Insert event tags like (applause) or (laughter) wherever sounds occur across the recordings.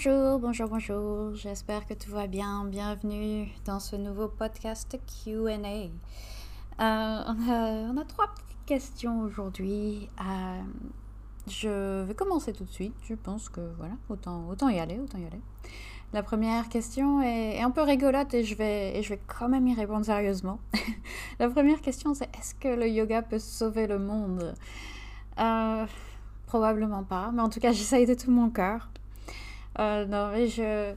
Bonjour, bonjour, bonjour. J'espère que tout va bien. Bienvenue dans ce nouveau podcast QA. Euh, on, a, trois petites questions aujourd'hui. Euh, je vais commencer tout de suite. Je pense que voilà, autant, autant y aller, autant y aller. La première question est, un peu rigolote et je, vais, et je vais quand même y répondre sérieusement. (laughs) La première question, c'est est-ce que le yoga peut sauver le monde? Euh, Probablement pas, mais en tout cas, j'essaye de tout mon cœur. Euh, non, mais je,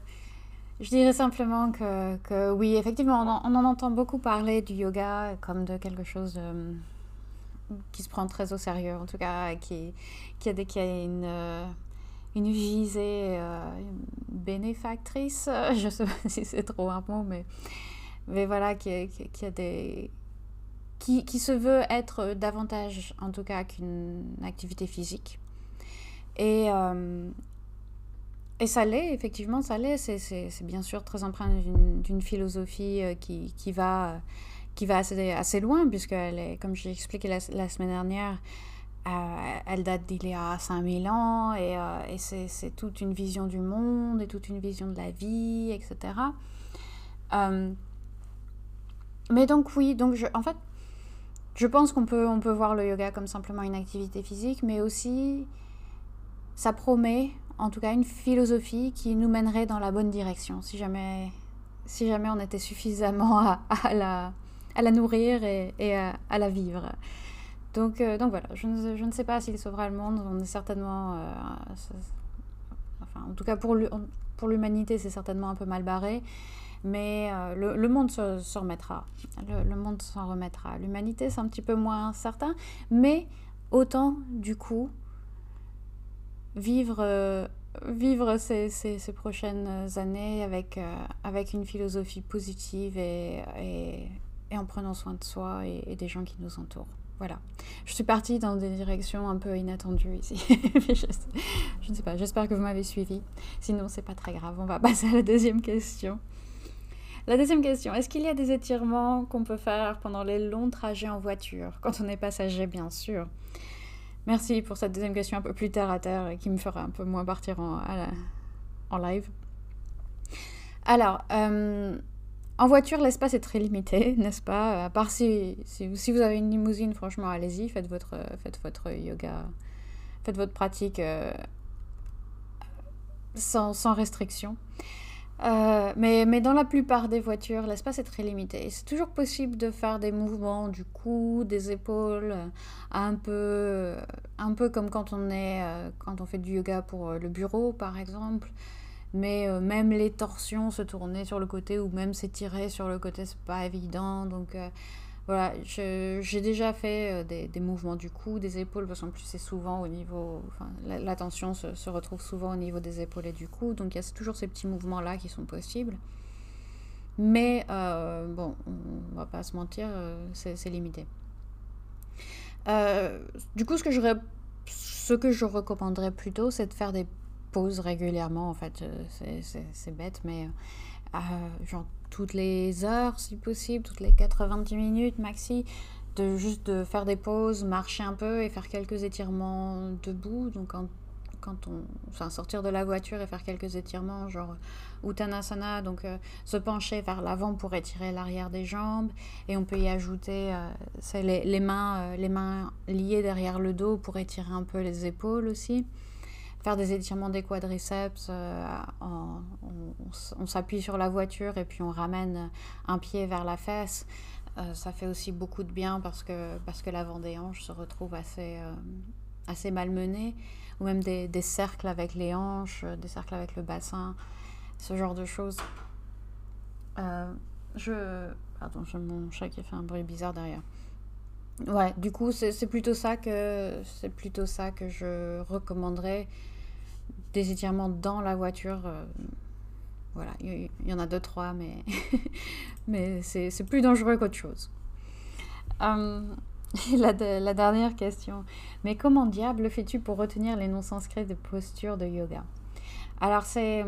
je dirais simplement que, que oui, effectivement, on en, entend beaucoup parler du yoga comme de quelque chose qui se prend très au sérieux, en tout cas, qui, qui, a, qui a une, euh, une visée euh, bénéfactrice. (laughs) Je ne sais pas (laughs) si c'est trop un mot, mais, mais voilà, qui, qui, a des. Qui, qui, se veut être davantage, en tout cas, qu'une activité physique. Et, et ça l'est, effectivement, ça l'est. C'est bien sûr très empreint d'une philosophie euh, qui, qui, va, qui va assez, assez loin, puisqu'elle est, comme j'ai expliqué la, la, semaine dernière, euh, elle date d'il y a 5000 ans, et, euh, et c'est toute une vision du monde, et toute une vision de la vie, etc. mais donc oui, donc je, en fait, je pense qu'on peut, on peut voir le yoga comme simplement une activité physique, mais aussi ça promet en tout cas une philosophie qui nous mènerait dans la bonne direction, si jamais, si jamais on était suffisamment à, la, nourrir et, à, la vivre. Donc, euh, donc voilà, je ne, je ne, sais pas s'il sauvera le monde, on est certainement... Euh, enfin, en tout cas pour l'humanité, c'est certainement un peu mal barré, mais euh, le, monde se, se remettra. Le, le monde s'en remettra. L'humanité, c'est un petit peu moins certain, mais autant, du coup, vivre, euh, vivre ces, ces, prochaines années avec, euh, avec une philosophie positive et, et, en prenant soin de soi et, des gens qui nous entourent. Voilà. Je suis partie dans des directions un peu inattendues ici. (laughs) je, je, ne sais pas, j'espère que vous m'avez suivi. Sinon, c'est pas très grave. On va (laughs) passer à la deuxième question. La deuxième question, est-ce qu'il y a des étirements qu'on peut faire pendant les longs trajets en voiture? Quand on est passager, bien sûr. Merci pour cette deuxième question un peu plus terre à terre et qui me fera un peu moins partir en, en live. Alors, euh, en voiture, l'espace est très limité, (laughs) n'est-ce pas? À part si, si, si, vous avez une limousine, franchement, allez-y, faites votre, faites votre yoga, faites votre pratique euh, sans, sans restriction. Euh, mais, mais, dans la plupart des voitures, l'espace est très limité. C'est toujours possible de faire des mouvements du cou, des épaules, un peu, un peu comme quand on, est, euh, quand on fait du yoga pour euh, le bureau, par exemple. Mais euh, même les torsions, se tourner sur le côté ou même s'étirer sur le côté, c'est pas évident. Donc voilà, j'ai déjà fait euh, des, mouvements du cou, des épaules, parce qu'en plus c'est souvent au niveau, enfin, la, tension se, retrouve souvent au niveau des épaules et du cou, donc il y a toujours ces petits mouvements-là qui sont possibles. Mais euh, bon, on va pas se mentir, euh, c'est limité. Du coup, ce que, je, ce que je recommanderais plutôt, c'est de faire des pauses régulièrement, en fait, c'est bête, mais genre toutes les heures si possible, toutes les 90 minutes maxi, de juste de faire des pauses, marcher un peu et faire quelques étirements debout. Donc quand, on, enfin sortir de la voiture et faire quelques étirements, genre Uttanasana, donc euh, se pencher vers l'avant pour étirer l'arrière des jambes et on peut y ajouter euh, les, les, mains, euh, les mains liées derrière le dos pour étirer un peu les épaules aussi faire des étirements des quadriceps, euh, on, s'appuie sur la voiture et puis on ramène un pied vers la fesse. Euh, ça fait aussi beaucoup de bien parce que, parce que l'avant des hanches se retrouve assez, euh, assez malmené, ou même des, des, cercles avec les hanches, des cercles avec le bassin, ce genre de choses. Euh, je... Pardon, j'ai mon chat qui fait un bruit bizarre derrière. Ouais, du coup, c'est plutôt ça que c'est plutôt ça que je recommanderais des étirements dans la voiture. Euh, voilà, il y, en a deux, trois, mais, (laughs) mais c'est plus dangereux qu'autre chose. Um, (laughs) la, la, dernière question. Mais comment diable fais-tu pour retenir les noms sanscrits de postures de yoga? Alors, c'est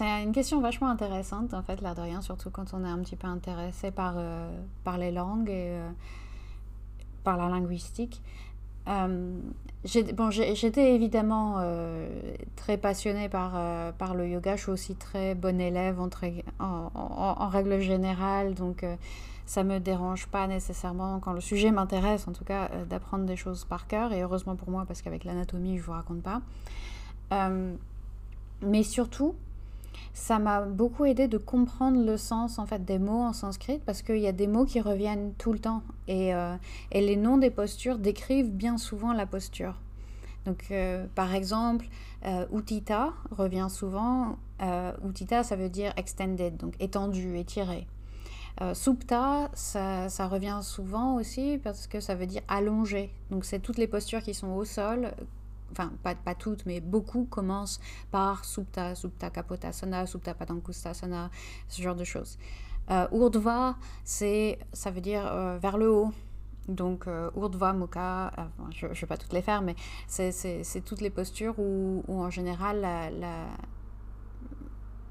une question vachement intéressante, en fait, l'air de rien, surtout quand on est un petit peu intéressé par, euh, par les langues euh, par la linguistique. Euh, bon, j'étais évidemment euh, très passionnée par, euh, par le yoga. Je suis aussi très bonne élève en, en, en, règle générale. Donc, ça ne me dérange pas nécessairement, quand le sujet m'intéresse, en tout cas, d'apprendre des choses par cœur. Et heureusement pour moi, parce qu'avec l'anatomie, je ne vous raconte pas. mais surtout, ça m'a beaucoup aidé de comprendre le sens en fait des mots en sanskrit parce qu'il y a des mots qui reviennent tout le temps et, euh, et les noms des postures décrivent bien souvent la posture. Donc euh, par exemple, euh, utita revient souvent. utita ça veut dire extended, donc étendu, étiré. supta, ça, ça, revient souvent aussi parce que ça veut dire allongé. Donc c'est toutes les postures qui sont au sol enfin pas, toutes, mais beaucoup commencent par Supta, Supta Kapotasana, Supta Padankustasana, ce genre de choses. Euh, c'est, ça veut dire euh, vers le haut. Donc euh, Urdhva, Mukha, je ne vais pas toutes les faire, mais c'est toutes les postures où, où en général la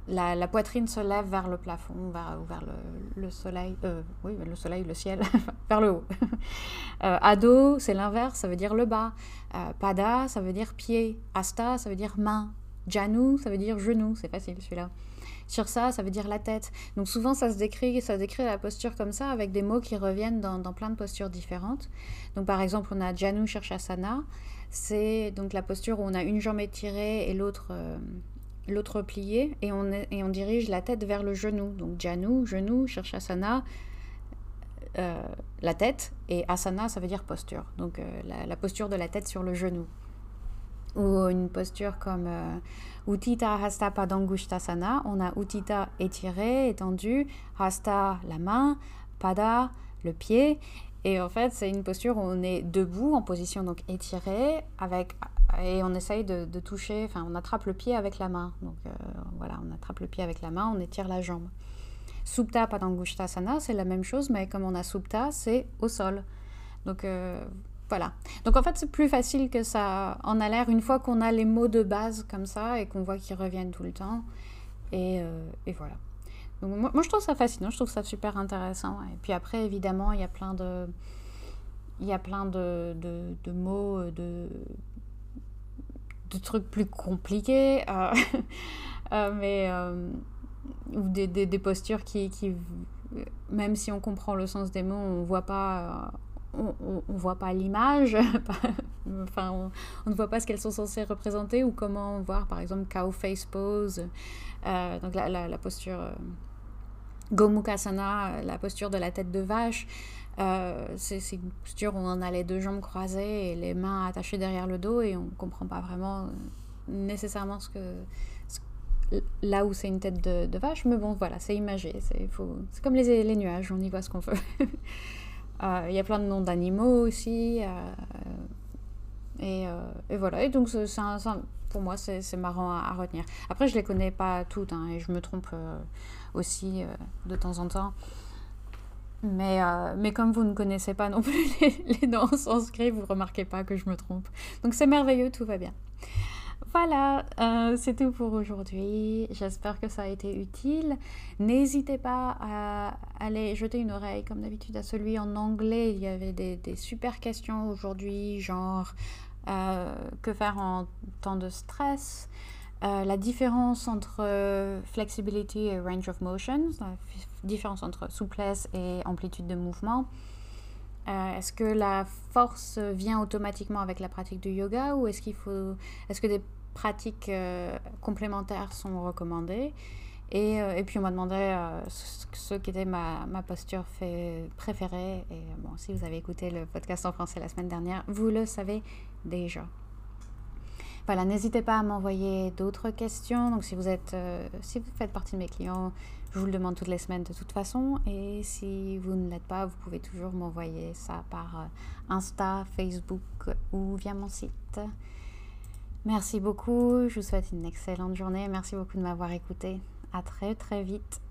la, poitrine se lève vers le plafond, vers, vers le, le, soleil, euh, oui, le soleil, le ciel, (laughs) vers le haut. (laughs) euh, ado, c'est l'inverse, ça veut dire le bas. Euh, pada, ça veut dire pied. Asta, ça veut dire main. Janu, ça veut dire genou, c'est facile celui-là. Shirsa, ça veut dire la tête. Donc souvent, ça se décrit, ça décrit la posture comme ça, avec des mots qui reviennent dans, dans plein de postures différentes. Donc par exemple, on a Janu Shirshasana, c'est donc la posture où on a une jambe étirée et l'autre... L'autre plié et on, et on dirige la tête vers le genou. Donc Janu, genou, Shirshasana, euh, la tête, et Asana, ça veut dire posture. Donc euh, la, posture de la tête sur le genou. Ou une posture comme euh, Utita Hasta Padangushtasana, on a Utita étiré, étendu, Hasta la main, Pada le pied. Et en fait, c'est une posture où on est debout, en position donc étirée, avec et on essaye de, toucher, enfin on attrape le pied avec la main. Donc euh, voilà, on attrape le pied avec la main, on étire la jambe. Supta Padangushtasana, c'est la même chose, mais comme on a Supta, c'est au sol. Donc euh, voilà. Donc en fait, c'est plus facile que ça en a l'air une fois qu'on a les mots de base comme ça et qu'on voit qu'ils reviennent tout le temps. Et, euh, et voilà. Moi, je trouve ça fascinant, je trouve ça super intéressant. Et puis après, évidemment, il y a plein de, mots, de de trucs plus compliqués, euh, (laughs) euh, mais euh, ou des, postures qui, même si on comprend le sens des mots, on voit pas, on, on, voit pas l'image, (laughs) enfin on, ne voit pas ce qu'elles sont censées représenter ou comment voir par exemple cow face pose, donc la, la, posture Gomukhasana, la posture de la tête de vache. Euh, c'est une posture où on a les deux jambes croisées et les mains attachées derrière le dos et on ne comprend pas vraiment euh, nécessairement ce que, là où c'est une tête de, vache. Mais bon, voilà, c'est imagé. C'est comme les, les, nuages, on y voit ce qu'on veut. (laughs) Euh, il y a plein de noms d'animaux aussi. Euh, et, et, voilà. Et donc, un, pour moi, c'est marrant à, retenir. Après, je les connais pas toutes hein, et je me trompe aussi de temps en temps. Mais, euh, mais comme vous ne connaissez pas non plus (laughs) les, les noms en sanskrit, vous remarquez pas que je me trompe. Donc c'est merveilleux, tout va bien. Voilà, euh, c'est tout pour aujourd'hui. J'espère que ça a été utile. N'hésitez pas à aller jeter une oreille, comme d'habitude, à celui en anglais. Il y avait des, super questions aujourd'hui, genre euh, que faire en temps de stress, euh, la différence entre euh, flexibility et range of motion, la différence entre souplesse et amplitude de mouvement. Euh, est-ce que la force vient automatiquement avec la pratique du yoga ou est-ce qu'il faut, est-ce que des pratiques euh, complémentaires sont recommandées? Et, euh, puis on m'a demandé ce, ce qui était ma, posture préférée. Et bon, si vous avez écouté le podcast en français la semaine dernière, vous le savez déjà. Voilà, n'hésitez pas à m'envoyer d'autres questions. Donc si vous êtes, euh, si vous faites partie de mes clients, je vous le demande toutes les semaines de toute façon. Et si vous ne l'êtes pas, vous pouvez toujours m'envoyer ça par euh, Insta, Facebook ou via mon site. Merci beaucoup. Je vous souhaite une excellente journée. Merci beaucoup de m'avoir écouté. À très très vite.